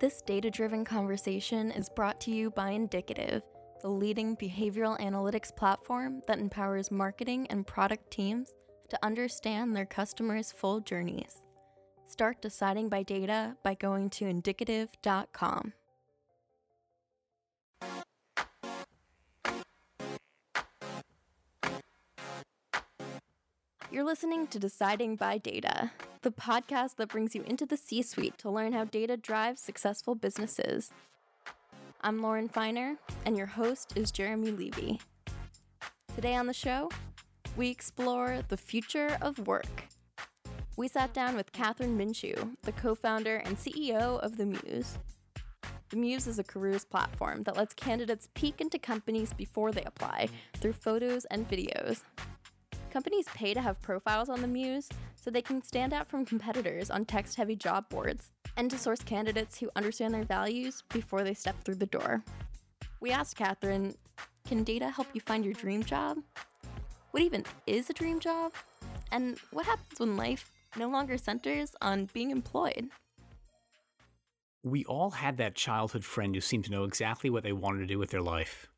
This data driven conversation is brought to you by Indicative, the leading behavioral analytics platform that empowers marketing and product teams to understand their customers' full journeys. Start deciding by data by going to indicative.com. listening to Deciding by Data, the podcast that brings you into the C suite to learn how data drives successful businesses. I'm Lauren Feiner, and your host is Jeremy Levy. Today on the show, we explore the future of work. We sat down with Kathryn Minshew, the co founder and CEO of The Muse. The Muse is a careers platform that lets candidates peek into companies before they apply through photos and videos. Companies pay to have profiles on the Muse so they can stand out from competitors on text heavy job boards and to source candidates who understand their values before they step through the door. We asked Kathryn Can data help you find your dream job? What even is a dream job? And what happens when life no longer centers on being employed? We all had that childhood friend who seemed to know exactly what they wanted to do with their life.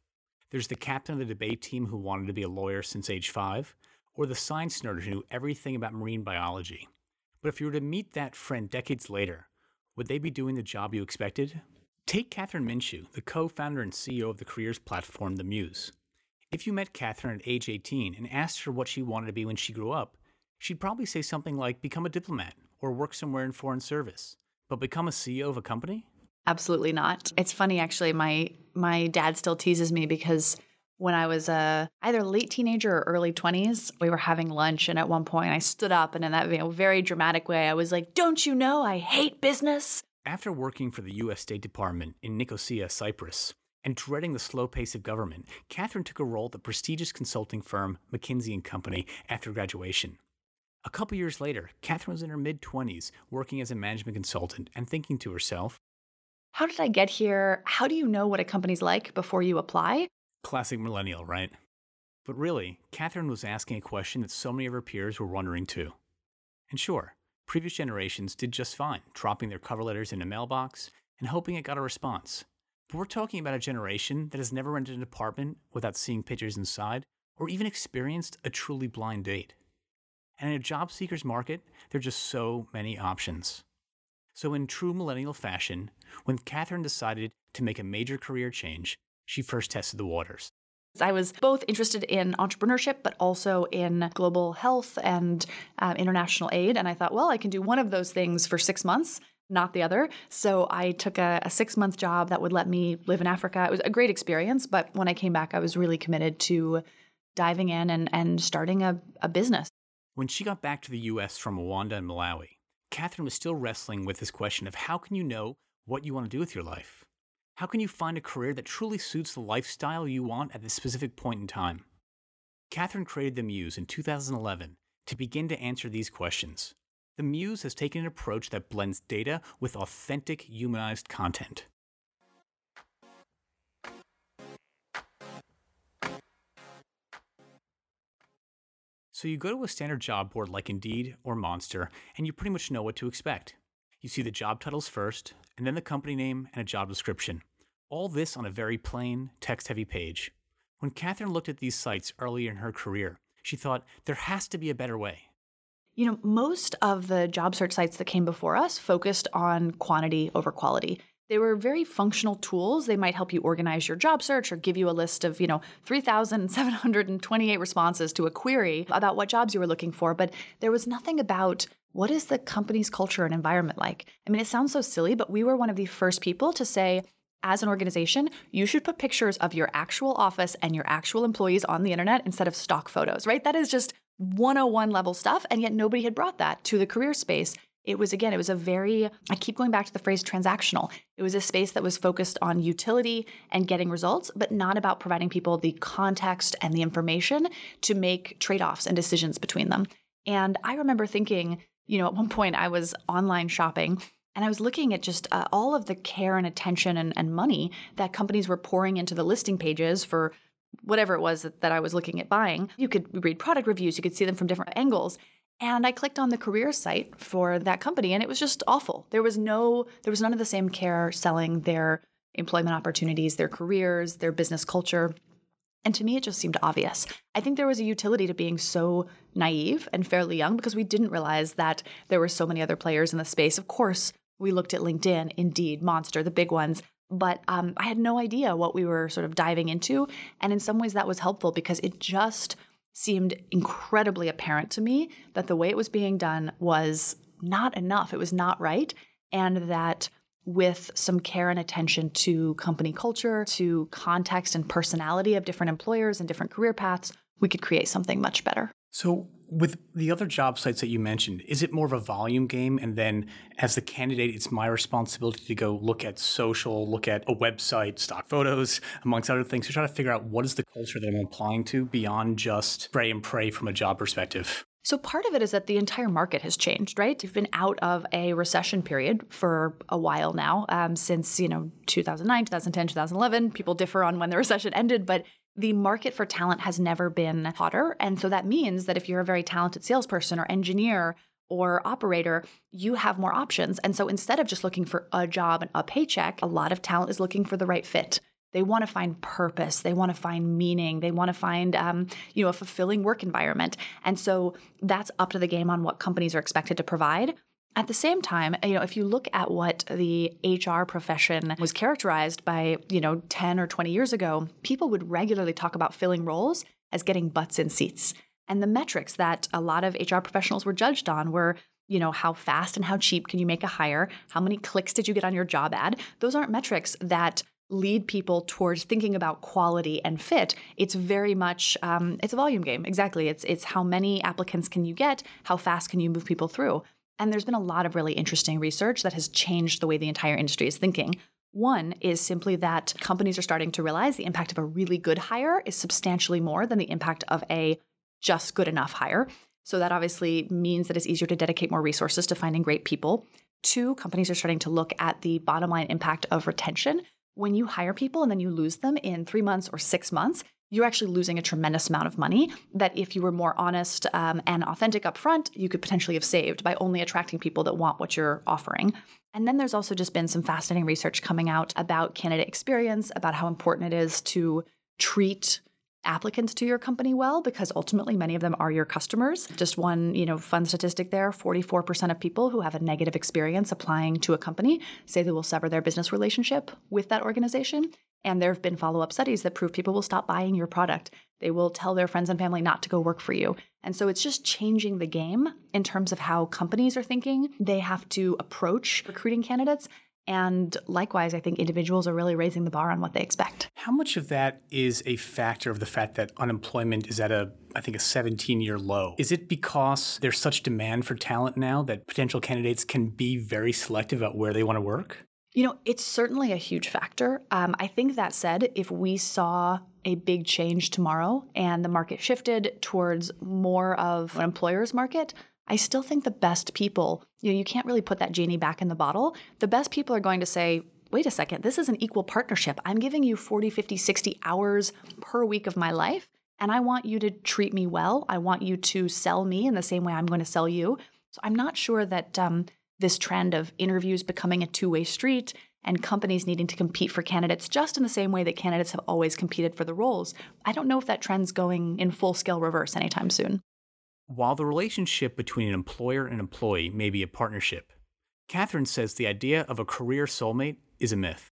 There's the captain of the debate team who wanted to be a lawyer since age five, or the science nerd who knew everything about marine biology. But if you were to meet that friend decades later, would they be doing the job you expected? Take Kathryn Minshew, the co founder and CEO of the careers platform The Muse. If you met Kathryn at age 18 and asked her what she wanted to be when she grew up, she'd probably say something like become a diplomat or work somewhere in foreign service. But become a CEO of a company? Absolutely not. It's funny actually my my dad still teases me because when I was uh, either late teenager or early 20s. We were having lunch, and at one point I stood up and in that you know, very dramatic way, I was like, Don't you know I hate business? After working for the U.S. State Department in Nicosia, Cyprus, and dreading the slow pace of government, Kathryn took a role at the prestigious consulting firm McKinsey and Company after graduation. A couple years later, Kathryn was in her mid 20s working as a management consultant and thinking to herself, How did I get here? How do you know what a company's like before you apply? Classic millennial, right? But really, Kathryn was asking a question that so many of her peers were wondering too. And sure, previous generations did just fine, dropping their cover letters in a mailbox and hoping it got a response. But we're talking about a generation that has never rented an apartment without seeing pictures inside or even experienced a truly blind date. And in a job seeker's market, there are just so many options. So, in true millennial fashion, when Kathryn decided to make a major career change, she first tested the waters. I was both interested in entrepreneurship, but also in global health and uh, international aid. And I thought, well, I can do one of those things for six months, not the other. So I took a, a six month job that would let me live in Africa. It was a great experience. But when I came back, I was really committed to diving in and, and starting a, a business. When she got back to the US from Rwanda and Malawi, Kathryn was still wrestling with this question of how can you know what you want to do with your life? How can you find a career that truly suits the lifestyle you want at this specific point in time? Kathryn created The Muse in 2011 to begin to answer these questions. The Muse has taken an approach that blends data with authentic, humanized content. So you go to a standard job board like Indeed or Monster, and you pretty much know what to expect. You see the job titles first, and then the company name and a job description. All this on a very plain, text heavy page. When Kathryn looked at these sites earlier in her career, she thought there has to be a better way. You know, most of the job search sites that came before us focused on quantity over quality. They were very functional tools. They might help you organize your job search or give you a list of, you know, 3,728 responses to a query about what jobs you were looking for. But there was nothing about what is the company's culture and environment like? I mean, it sounds so silly, but we were one of the first people to say, as an organization, you should put pictures of your actual office and your actual employees on the internet instead of stock photos, right? That is just 101 level stuff. And yet nobody had brought that to the career space. It was, again, it was a very, I keep going back to the phrase transactional. It was a space that was focused on utility and getting results, but not about providing people the context and the information to make trade offs and decisions between them. And I remember thinking, you know, at one point I was online shopping and I was looking at just uh, all of the care and attention and, and money that companies were pouring into the listing pages for whatever it was that, that I was looking at buying. You could read product reviews, you could see them from different angles. And I clicked on the career site for that company and it was just awful. There was no there was none of the same care selling their employment opportunities, their careers, their business culture. And to me, it just seemed obvious. I think there was a utility to being so naive and fairly young because we didn't realize that there were so many other players in the space. Of course, we looked at LinkedIn, Indeed, Monster, the big ones, but um, I had no idea what we were sort of diving into. And in some ways, that was helpful because it just seemed incredibly apparent to me that the way it was being done was not enough. It was not right. And that with some care and attention to company culture, to context and personality of different employers and different career paths, we could create something much better. So, with the other job sites that you mentioned, is it more of a volume game? And then, as the candidate, it's my responsibility to go look at social, look at a website, stock photos, amongst other things, to try to figure out what is the culture that I'm applying to beyond just spray and pray from a job perspective? So part of it is that the entire market has changed, right? We've been out of a recession period for a while now, um, since you know 2009, 2010, 2011. People differ on when the recession ended, but the market for talent has never been hotter, and so that means that if you're a very talented salesperson or engineer or operator, you have more options. And so instead of just looking for a job and a paycheck, a lot of talent is looking for the right fit. They want to find purpose. They want to find meaning. They want to find, um, you know, a fulfilling work environment. And so that's up to the game on what companies are expected to provide. At the same time, you know, if you look at what the HR profession was characterized by, you know, 10 or 20 years ago, people would regularly talk about filling roles as getting butts in seats. And the metrics that a lot of HR professionals were judged on were you know, how fast and how cheap can you make a hire? How many clicks did you get on your job ad? Those aren't metrics that lead people towards thinking about quality and fit it's very much um, it's a volume game. Exactly. It's it's how many applicants can you get? How fast can you move people through? And there's been a lot of really interesting research that has changed the way the entire industry is thinking. One is simply that companies are starting to realize the impact of a really good hire is substantially more than the impact of a just good enough hire. So that obviously means that it's easier to dedicate more resources to finding great people. Two, companies are starting to look at the bottom line impact of retention when you hire people and then you lose them in three months or six months, you're actually losing a tremendous amount of money that if you were more honest um, and authentic up front, you could potentially have saved by only attracting people that want what you're offering. And then there's also just been some fascinating research coming out about candidate experience, about how important it is to treat applicants to your company well because ultimately many of them are your customers. Just one, you know, fun statistic there, 44% of people who have a negative experience applying to a company say they will sever their business relationship with that organization. And there have been follow-up studies that prove people will stop buying your product. They will tell their friends and family not to go work for you. And so it's just changing the game in terms of how companies are thinking. They have to approach recruiting candidates and likewise, I think individuals are really raising the bar on what they expect. How much of that is a factor of the fact that unemployment is at a, I think, a 17 year low? Is it because there's such demand for talent now that potential candidates can be very selective about where they want to work? You know, it's certainly a huge factor. Um, I think that said, if we saw a big change tomorrow and the market shifted towards more of an employer's market, I still think the best people, you know, you can't really put that genie back in the bottle. The best people are going to say, wait a second, this is an equal partnership. I'm giving you 40, 50, 60 hours per week of my life, and I want you to treat me well. I want you to sell me in the same way I'm going to sell you. So I'm not sure that um, this trend of interviews becoming a two way street and companies needing to compete for candidates just in the same way that candidates have always competed for the roles, I don't know if that trend's going in full scale reverse anytime soon. While the relationship between an employer and employee may be a partnership, Kathryn says the idea of a career soulmate is a myth.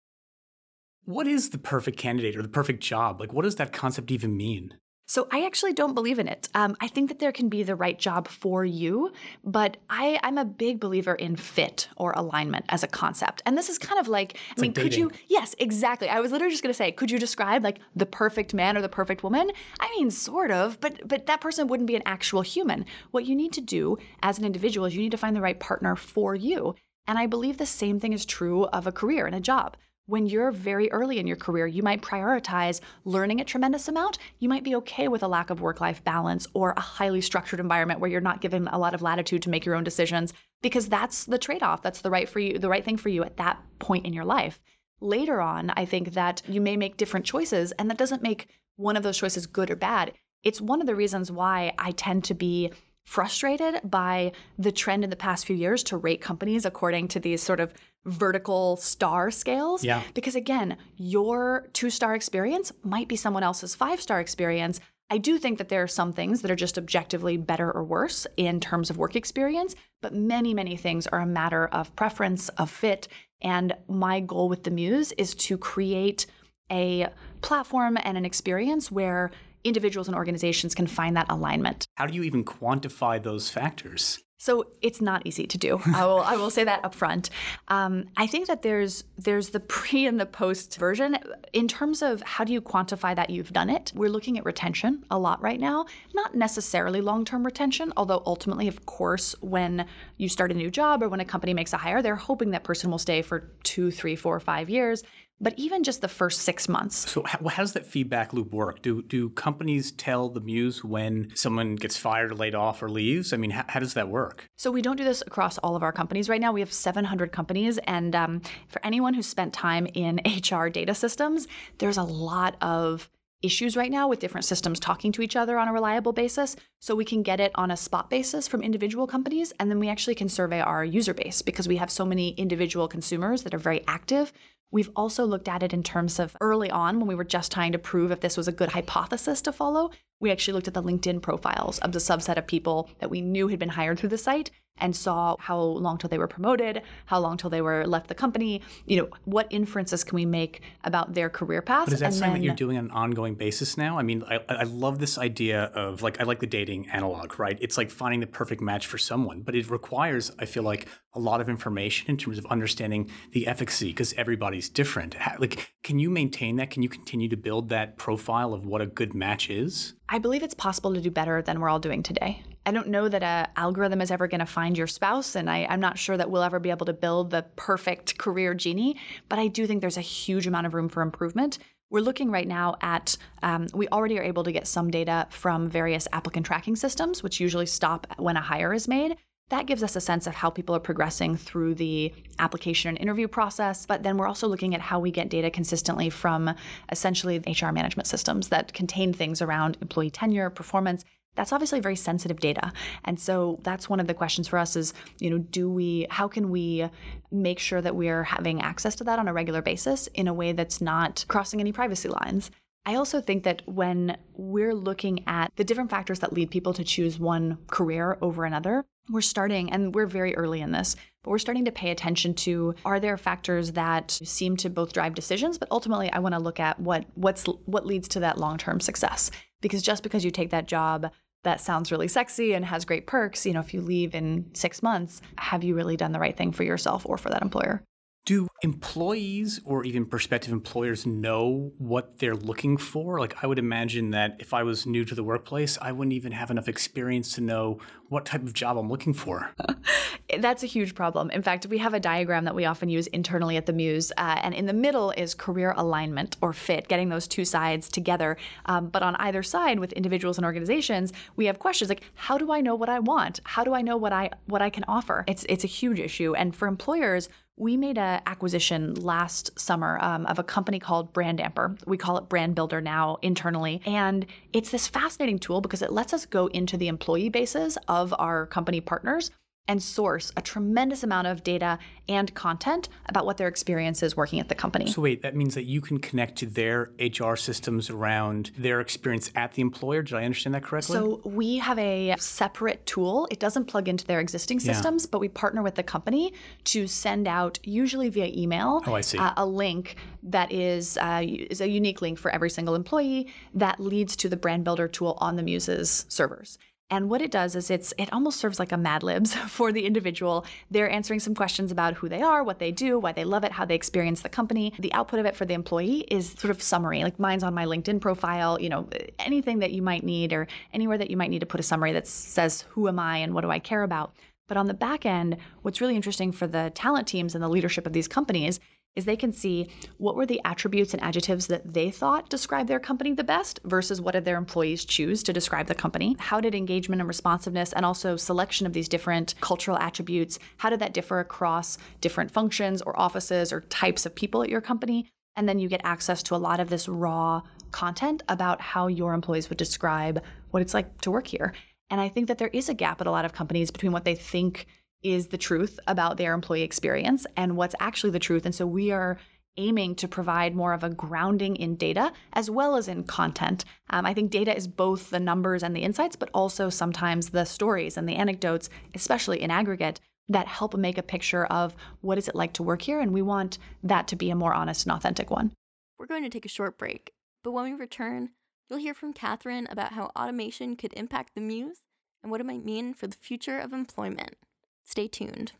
What is the perfect candidate or the perfect job? Like, what does that concept even mean? So I actually don't believe in it. Um, I think that there can be the right job for you, but I, I'm a big believer in fit or alignment as a concept. And this is kind of like, it's I mean, like could you? Yes, exactly. I was literally just going to say, could you describe like the perfect man or the perfect woman? I mean, sort of, but but that person wouldn't be an actual human. What you need to do as an individual is you need to find the right partner for you. And I believe the same thing is true of a career and a job when you're very early in your career, you might prioritize learning a tremendous amount. You might be okay with a lack of work life balance or a highly structured environment where you're not given a lot of latitude to make your own decisions because that's the trade off. That's the right for you, the right thing for you at that point in your life. Later on, I think that you may make different choices, and that doesn't make one of those choices good or bad. It's one of the reasons why I tend to be frustrated by the trend in the past few years to rate companies according to these sort of vertical star scales. Yeah. Because again, your two star experience might be someone else's five star experience. I do think that there are some things that are just objectively better or worse in terms of work experience, but many, many things are a matter of preference, of fit. And my goal with the Muse is to create a platform and an experience where individuals and organizations can find that alignment. How do you even quantify those factors? So it's not easy to do. I will I will say that up front. Um, I think that there's there's the pre and the post version. In terms of how do you quantify that you've done it, we're looking at retention a lot right now. Not necessarily long term retention, although ultimately, of course, when you start a new job or when a company makes a hire, they're hoping that person will stay for two, three, four, five years but even just the first six months. So, how, how, does that feedback loop work? Do do companies tell the Muse when someone gets fired or laid off or leaves? I mean, how, how does that work? So, we don't do this across all of our companies right now. We have 700 companies, and um, for anyone who's spent time in HR data systems, there's a lot of issues right now with different systems talking to each other on a reliable basis. So we can get it on a spot basis from individual companies. And then we actually can survey our user base because we have so many individual consumers that are very active. We've also looked at it in terms of early on when we were just trying to prove if this was a good hypothesis to follow. We actually looked at the LinkedIn profiles of the subset of people that we knew had been hired through the site and saw how long till they were promoted, how long till they were left the company, you know, what inferences can we make about their career path. But is that and something then, that you're doing on an ongoing basis now? I mean, I, I love this idea of like, I like the dating analog, right? It's like finding the perfect match for someone, but it requires, I feel like, a lot of information in terms of understanding the efficacy because everybody's different. Like, can you maintain that? Can you continue to build that profile of what a good match is? I believe it's possible to do better than we're all doing today. I don't know that an algorithm is ever going to find your spouse, and I, I'm not sure that we'll ever be able to build the perfect career genie, but I do think there's a huge amount of room for improvement. We're looking right now at, um, we already are able to get some data from various applicant tracking systems, which usually stop when a hire is made. That gives us a sense of how people are progressing through the application and interview process. But then we're also looking at how we get data consistently from essentially HR management systems that contain things around employee tenure, performance, that's obviously very sensitive data and so that's one of the questions for us is you know do we how can we make sure that we're having access to that on a regular basis in a way that's not crossing any privacy lines I also think that when we're looking at the different factors that lead people to choose one career over another, we're starting, and we're very early in this, but we're starting to pay attention to are there factors that seem to both drive decisions, but ultimately I want to look at what what's what leads to that long-term success. Because just because you take that job that sounds really sexy and has great perks, you know, if you leave in 6 months, have you really done the right thing for yourself or for that employer? Do employees or even prospective employers know what they're looking for? Like, I would imagine that if I was new to the workplace, I wouldn't even have enough experience to know what type of job I'm looking for. That's a huge problem. In fact, we have a diagram that we often use internally at the Muse, uh, and in the middle is career alignment or fit, getting those two sides together. Um, but on either side, with individuals and organizations, we have questions like, "How do I know what I want? How do I know what I what I can offer?" It's it's a huge issue, and for employers we made an acquisition last summer um, of a company called Brandamper. We call it Brand Builder now internally. And it's this fascinating tool because it lets us go into the employee bases of our company partners and source a tremendous amount of data and content about what their experience is working at the company. So, wait, that means that you can connect to their HR systems around their experience at the employer. Did I understand that correctly? So, we have a separate tool. It doesn't plug into their existing systems, yeah. but we partner with the company to send out, usually via email, oh, I see. Uh, a link that is, uh, is a unique link for every single employee that leads to the brand builder tool on the Muse's servers. And what it does is it's it almost serves like a Mad Libs for the individual. They're answering some questions about who they are, what they do, why they love it, how they experience the company. The output of it for the employee is sort of summary. Like mine's on my LinkedIn profile, you know, anything that you might need or anywhere that you might need to put a summary that says who am I and what do I care about. But on the back end, what's really interesting for the talent teams and the leadership of these companies is they can see what were the attributes and adjectives that they thought described their company the best versus what did their employees choose to describe the company. How did engagement and responsiveness and also selection of these different cultural attributes, how did that differ across different functions or offices or types of people at your company? And then you get access to a lot of this raw content about how your employees would describe what it's like to work here. And I think that there is a gap at a lot of companies between what they think is the truth about their employee experience and what's actually the truth. And so we are aiming to provide more of a grounding in data as well as in content. Um, I think data is both the numbers and the insights, but also sometimes the stories and the anecdotes, especially in aggregate, that help make a picture of what is it like to work here. And we want that to be a more honest and authentic one. We're going to take a short break, but when we return, you'll hear from Kathryn about how automation could impact the Muse and what it might mean for the future of employment. Stay tuned.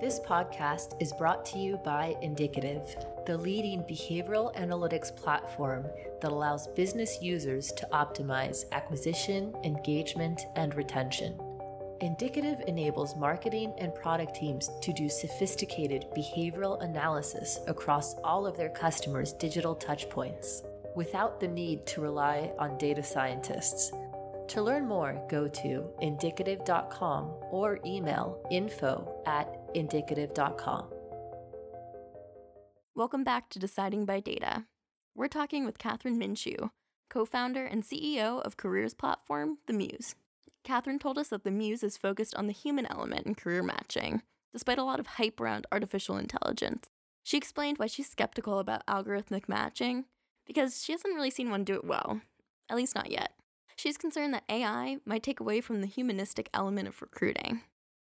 This podcast is brought to you by Indicative, the leading behavioral analytics platform that allows business users to optimize acquisition, engagement, and retention. Indicative enables marketing and product teams to do sophisticated behavioral analysis across all of their customers' digital touchpoints without the need to rely on data scientists. To learn more, go to indicative.com or email info at indicative.com. Welcome back to Deciding by Data. We're talking with Kathryn Minshew, co founder and CEO of careers platform The Muse. Kathryn told us that The Muse is focused on the human element in career matching, despite a lot of hype around artificial intelligence. She explained why she's skeptical about algorithmic matching, because she hasn't really seen one do it well, at least not yet. She's concerned that AI might take away from the humanistic element of recruiting.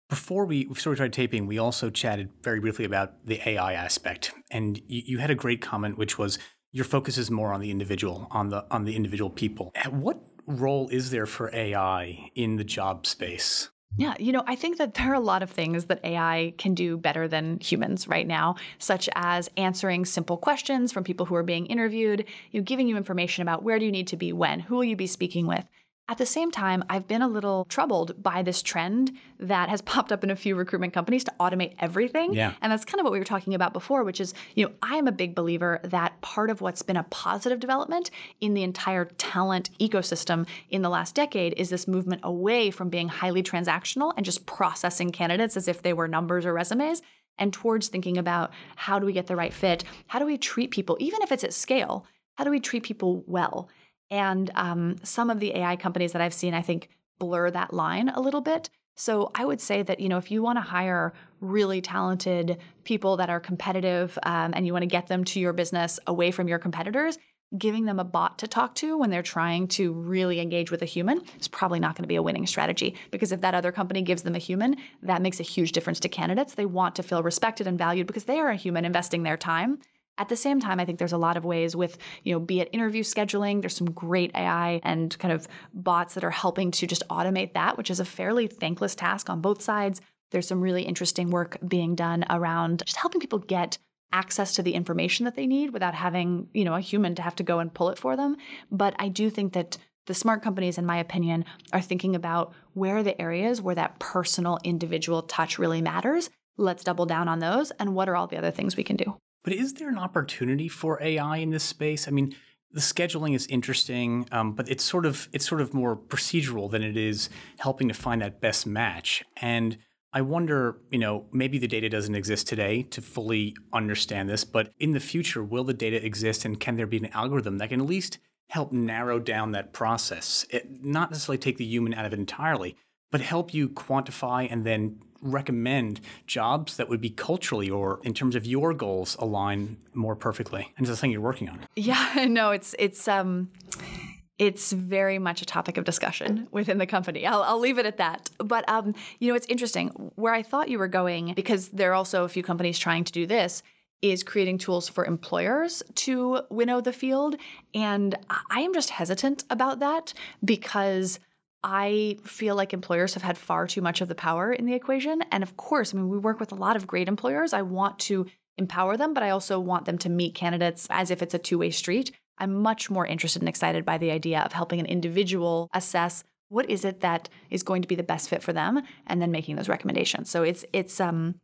Before we started taping, we also chatted very briefly about the AI aspect, and you, you, had a great comment, which was your focus is more on the individual, on the on the individual people. At What role is there for AI in the job space? Yeah, you know, I think that there are a lot of things that AI can do better than humans right now, such as answering simple questions from people who are being interviewed, you know, giving you information about where do you need to be when, who will you be speaking with. At the same time, I've been a little troubled by this trend that has popped up in a few recruitment companies to automate everything. Yeah. And that's kind of what we were talking about before, which is, you know, I am a big believer that part of what's been a positive development in the entire talent ecosystem in the last decade is this movement away from being highly transactional and just processing candidates as if they were numbers or resumes and towards thinking about how do we get the right fit? How do we treat people, even if it's at scale? How do we treat people well? And um, some of the AI companies that I've seen, I think, blur that line a little bit. So I would say that you know if you want to hire really talented people that are competitive um, and you want to get them to your business away from your competitors, giving them a bot to talk to when they're trying to really engage with a human is probably not going to be a winning strategy because if that other company gives them a human, that makes a huge difference to candidates. They want to feel respected and valued because they are a human investing their time. At the same time, I think there's a lot of ways with, you know, be it interview scheduling, there's some great AI and kind of bots that are helping to just automate that, which is a fairly thankless task on both sides. There's some really interesting work being done around just helping people get access to the information that they need without having, you know, a human to have to go and pull it for them. But I do think that the smart companies, in my opinion, are thinking about where are the areas where that personal individual touch really matters. Let's double down on those. And what are all the other things we can do? But is there an opportunity for AI in this space? I mean, the scheduling is interesting, um, but it's sort of it's sort of more procedural than it is helping to find that best match. And I wonder, you know, maybe the data doesn't exist today to fully understand this, but in the future, will the data exist, and can there be an algorithm that can at least help narrow down that process? It, not necessarily take the human out of it entirely, but help you quantify and then recommend jobs that would be culturally or in terms of your goals align more perfectly? And it's the thing you're working on. Yeah, no, it's it's um it's very much a topic of discussion within the company. I'll, I'll leave it at that. But um, you know, it's interesting. Where I thought you were going, because there are also a few companies trying to do this, is creating tools for employers to winnow the field. And I am just hesitant about that because I feel like employers have had far too much of the power in the equation. And of course, I mean, we work with a lot of great employers. I want to empower them, but I also want them to meet candidates as if it's a two way street. I'm much more interested and excited by the idea of helping an individual assess what is it that is going to be the best fit for them and then making those recommendations. So it's it's um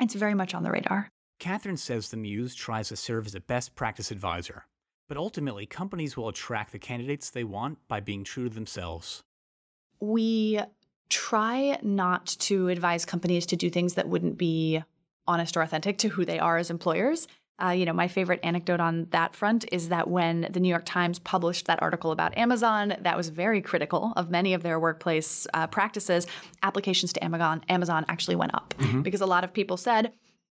it's very much on the radar. Kathryn says the Muse tries to serve as a best practice advisor, but ultimately companies will attract the candidates they want by being true to themselves we try not to advise companies to do things that wouldn't be honest or authentic to who they are as employers. Uh, you know, my favorite anecdote on that front is that when the New York Times published that article about Amazon, that was very critical of many of their workplace uh, practices. Applications to Amazon, Amazon actually went up mm-hmm. because a lot of people said,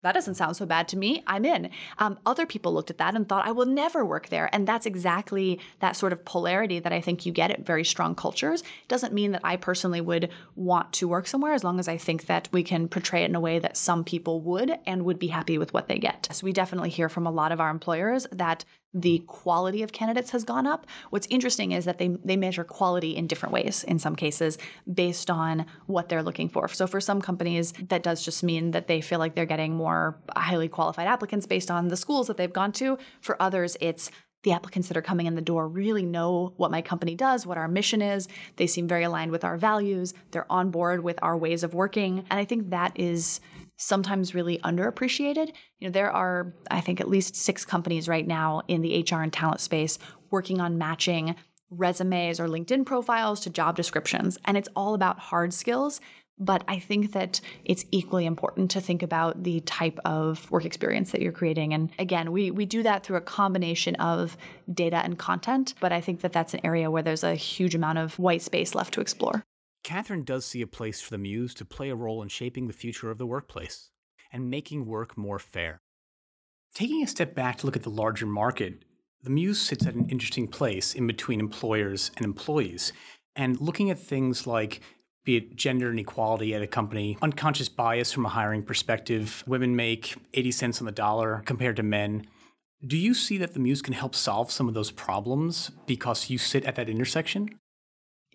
that doesn't sound so bad to me. I'm in. Um, other people looked at that and thought, I will never work there. And that's exactly that sort of polarity that I think you get at very strong cultures. Doesn't mean that I personally would want to work somewhere as long as I think that we can portray it in a way that some people would and would be happy with what they get. So we definitely hear from a lot of our employers that the quality of candidates has gone up. What's interesting is that they, they measure quality in different ways in some cases based on what they're looking for. So for some companies, that does just mean that they feel like they're getting more highly qualified applicants based on the schools that they've gone to. For others, it's the applicants that are coming in the door really know what my company does, what our mission is. They seem very aligned with our values. They're on board with our ways of working. And I think that is sometimes really underappreciated. You know, there are, I think, at least six companies right now in the HR and talent space working on matching resumes or LinkedIn profiles to job descriptions. And it's all about hard skills. But I think that it's equally important to think about the type of work experience that you're creating. And again, we, we do that through a combination of data and content. But I think that that's an area where there's a huge amount of white space left to explore. Kathryn does see a place for the Muse to play a role in shaping the future of the workplace and making work more fair. Taking a step back to look at the larger market, the Muse sits at an interesting place in between employers and employees. And looking at things like be it gender inequality at a company, unconscious bias from a hiring perspective, women make 80 cents on the dollar compared to men. Do you see that the Muse can help solve some of those problems because you sit at that intersection?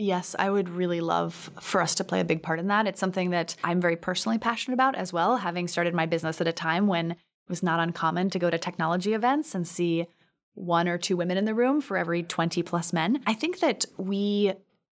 Yes, I would really love for us to play a big part in that. It's something that I'm very personally passionate about as well, having started my business at a time when it was not uncommon to go to technology events and see one or two women in the room for every 20 plus men. I think that we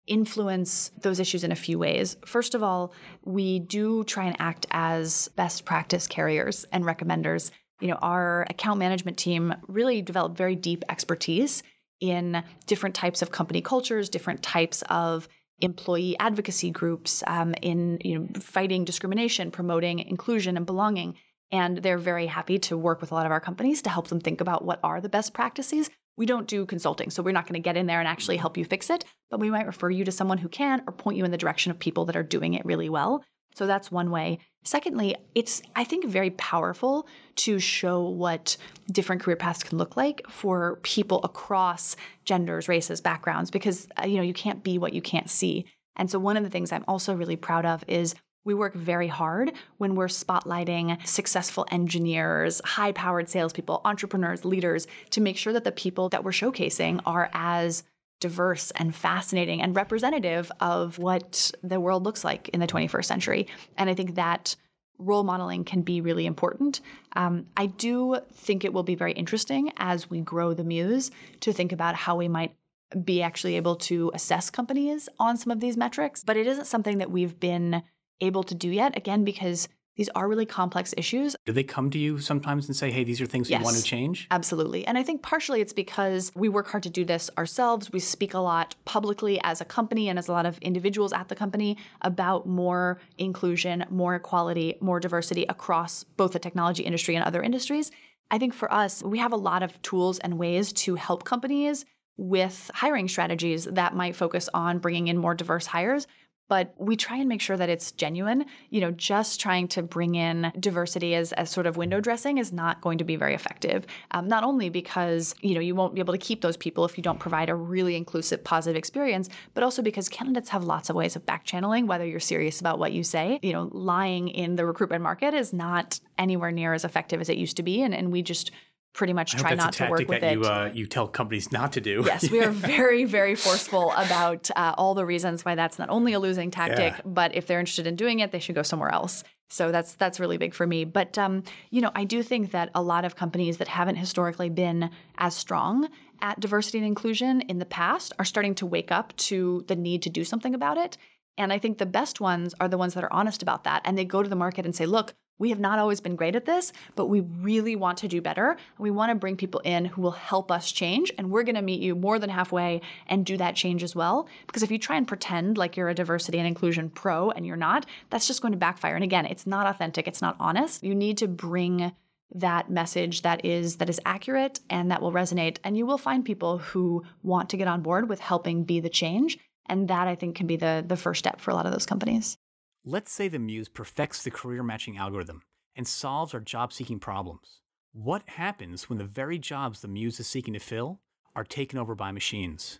influence those issues in a few ways. First of all, we do try and act as best practice carriers and recommenders. You know, our account management team really developed very deep expertise in different types of company cultures, different types of employee advocacy groups, um, in you know fighting discrimination, promoting inclusion and belonging. And they're very happy to work with a lot of our companies to help them think about what are the best practices. We don't do consulting, so we're not going to get in there and actually help you fix it, but we might refer you to someone who can or point you in the direction of people that are doing it really well. So that's one way. Secondly, it's, I think, very powerful to show what different career paths can look like for people across genders, races, backgrounds, because, uh, you know, you can't be what you can't see. And so one of the things I'm also really proud of is we work very hard when we're spotlighting successful engineers, high powered salespeople, entrepreneurs, leaders to make sure that the people that we're showcasing are as diverse and fascinating and representative of what the world looks like in the 21st century. And I think that role modeling can be really important. Um, I do think it will be very interesting as we grow the Muse to think about how we might be actually able to assess companies on some of these metrics. But it isn't something that we've been able to do yet, again, because these are really complex issues. Do they come to you sometimes and say, hey, these are things yes, we want to change? Absolutely. And I think partially it's because we work hard to do this ourselves. We speak a lot publicly as a company and as a lot of individuals at the company about more inclusion, more equality, more diversity across both the technology industry and other industries. I think for us, we have a lot of tools and ways to help companies with hiring strategies that might focus on bringing in more diverse hires but we try and make sure that it's genuine. You know, just trying to bring in diversity as, as sort of window dressing is not going to be very effective. Um, not only because, you know, you won't be able to keep those people if you don't provide a really inclusive, positive experience, but also because candidates have lots of ways of back channeling, whether you're serious about what you say. You know, lying in the recruitment market is not anywhere near as effective as it used to be. And, and we just pretty much try not to work with that it. You, uh, you tell companies not to do. Yes, we are very, very forceful about uh, all the reasons why that's not only a losing tactic, yeah. but if they're interested in doing it, they should go somewhere else. So that's that's really big for me. But um, you know, I do think that a lot of companies that haven't historically been as strong at diversity and inclusion in the past are starting to wake up to the need to do something about it. And I think the best ones are the ones that are honest about that. And they go to the market and say, look, we have not always been great at this, but we really want to do better. We want to bring people in who will help us change. And we're going to meet you more than halfway and do that change as well. Because if you try and pretend like you're a diversity and inclusion pro and you're not, that's just going to backfire. And again, it's not authentic, it's not honest. You need to bring that message that is that is accurate and that will resonate and you will find people who want to get on board with helping be the change and that I think can be the the first step for a lot of those companies. Let's say the Muse perfects the career matching algorithm and solves our job seeking problems. What happens when the very jobs the Muse is seeking to fill are taken over by machines?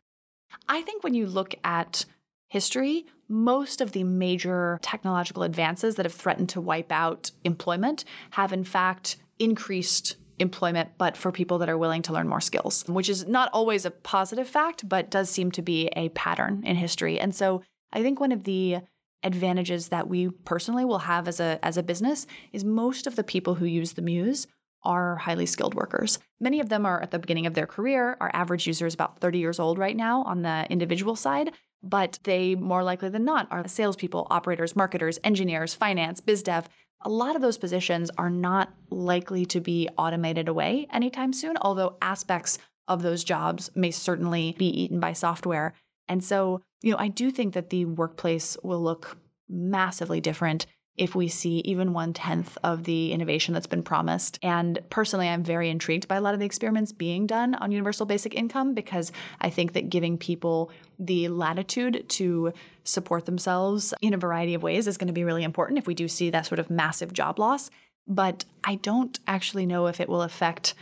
I think when you look at history, most of the major technological advances that have threatened to wipe out employment have, in fact, increased employment, but for people that are willing to learn more skills, which is not always a positive fact, but does seem to be a pattern in history. And so I think one of the advantages that we personally will have as a as a business is most of the people who use the Muse are highly skilled workers. Many of them are at the beginning of their career. Our average user is about 30 years old right now on the individual side, but they more likely than not are salespeople, operators, marketers, engineers, finance, biz dev. A lot of those positions are not likely to be automated away anytime soon, although aspects of those jobs may certainly be eaten by software. And so, you know, I do think that the workplace will look massively different if we see even one tenth of the innovation that's been promised. And personally, I'm very intrigued by a lot of the experiments being done on universal basic income because I think that giving people the latitude to support themselves in a variety of ways is going to be really important if we do see that sort of massive job loss. But I don't actually know if it will affect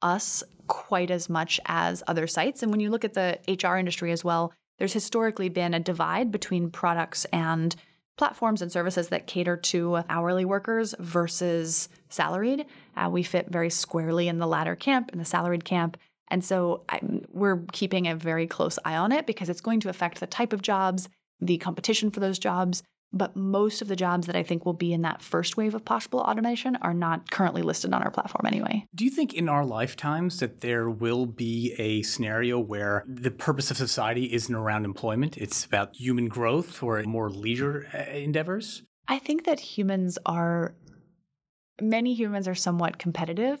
us quite as much as other sites. And when you look at the HR industry as well, there's historically been a divide between products and platforms and services that cater to hourly workers versus salaried. Uh, we fit very squarely in the latter camp, in the salaried camp. And so I, we're keeping a very close eye on it because it's going to affect the type of jobs, the competition for those jobs, but most of the jobs that I think will be in that first wave of possible automation are not currently listed on our platform anyway. Do you think in our lifetimes that there will be a scenario where the purpose of society isn't around employment? It's about human growth or more leisure uh, endeavors? I think that humans are, many humans are somewhat competitive,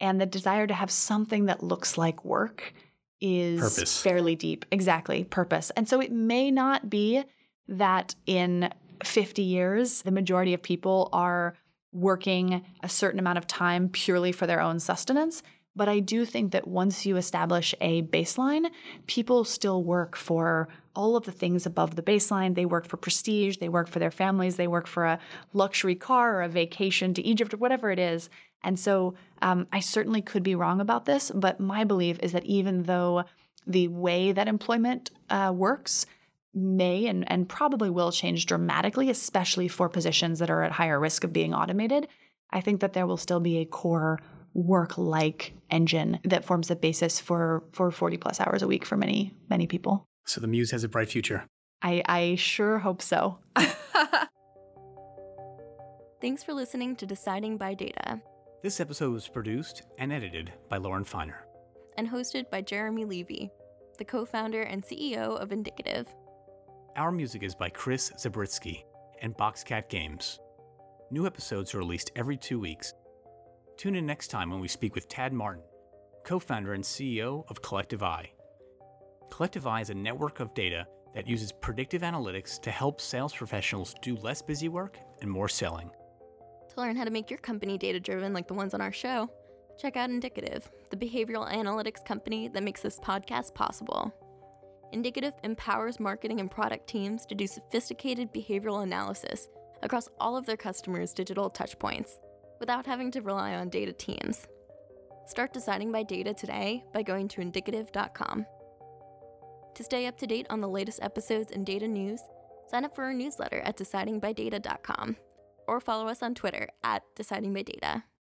and the desire to have something that looks like work is purpose. fairly deep. Exactly, purpose. And so it may not be that in 50 years, the majority of people are working a certain amount of time purely for their own sustenance. But I do think that once you establish a baseline, people still work for all of the things above the baseline. They work for prestige, they work for their families, they work for a luxury car or a vacation to Egypt or whatever it is. And so um, I certainly could be wrong about this, but my belief is that even though the way that employment uh, works may and, and probably will change dramatically, especially for positions that are at higher risk of being automated, I think that there will still be a core work like engine that forms the basis for, for 40 plus hours a week for many, many people. So the Muse has a bright future. I, I sure hope so. Thanks for listening to Deciding by Data. This episode was produced and edited by Lauren Feiner and hosted by Jeremy Levy, the co founder and CEO of Indicative. Our music is by Chris Zabriskie and Boxcat Games. New episodes are released every two weeks. Tune in next time when we speak with Tad Martin, co founder and CEO of Collective Eye. Collective Eye is a network of data that uses predictive analytics to help sales professionals do less busy work and more selling. To learn how to make your company data driven like the ones on our show, check out Indicative, the behavioral analytics company that makes this podcast possible. Indicative empowers marketing and product teams to do sophisticated behavioral analysis across all of their customers' digital touchpoints without having to rely on data teams. Start deciding by data today by going to indicative.com. To stay up to date on the latest episodes and data news, sign up for our newsletter at decidingbydata.com or follow us on Twitter at decidingbydata.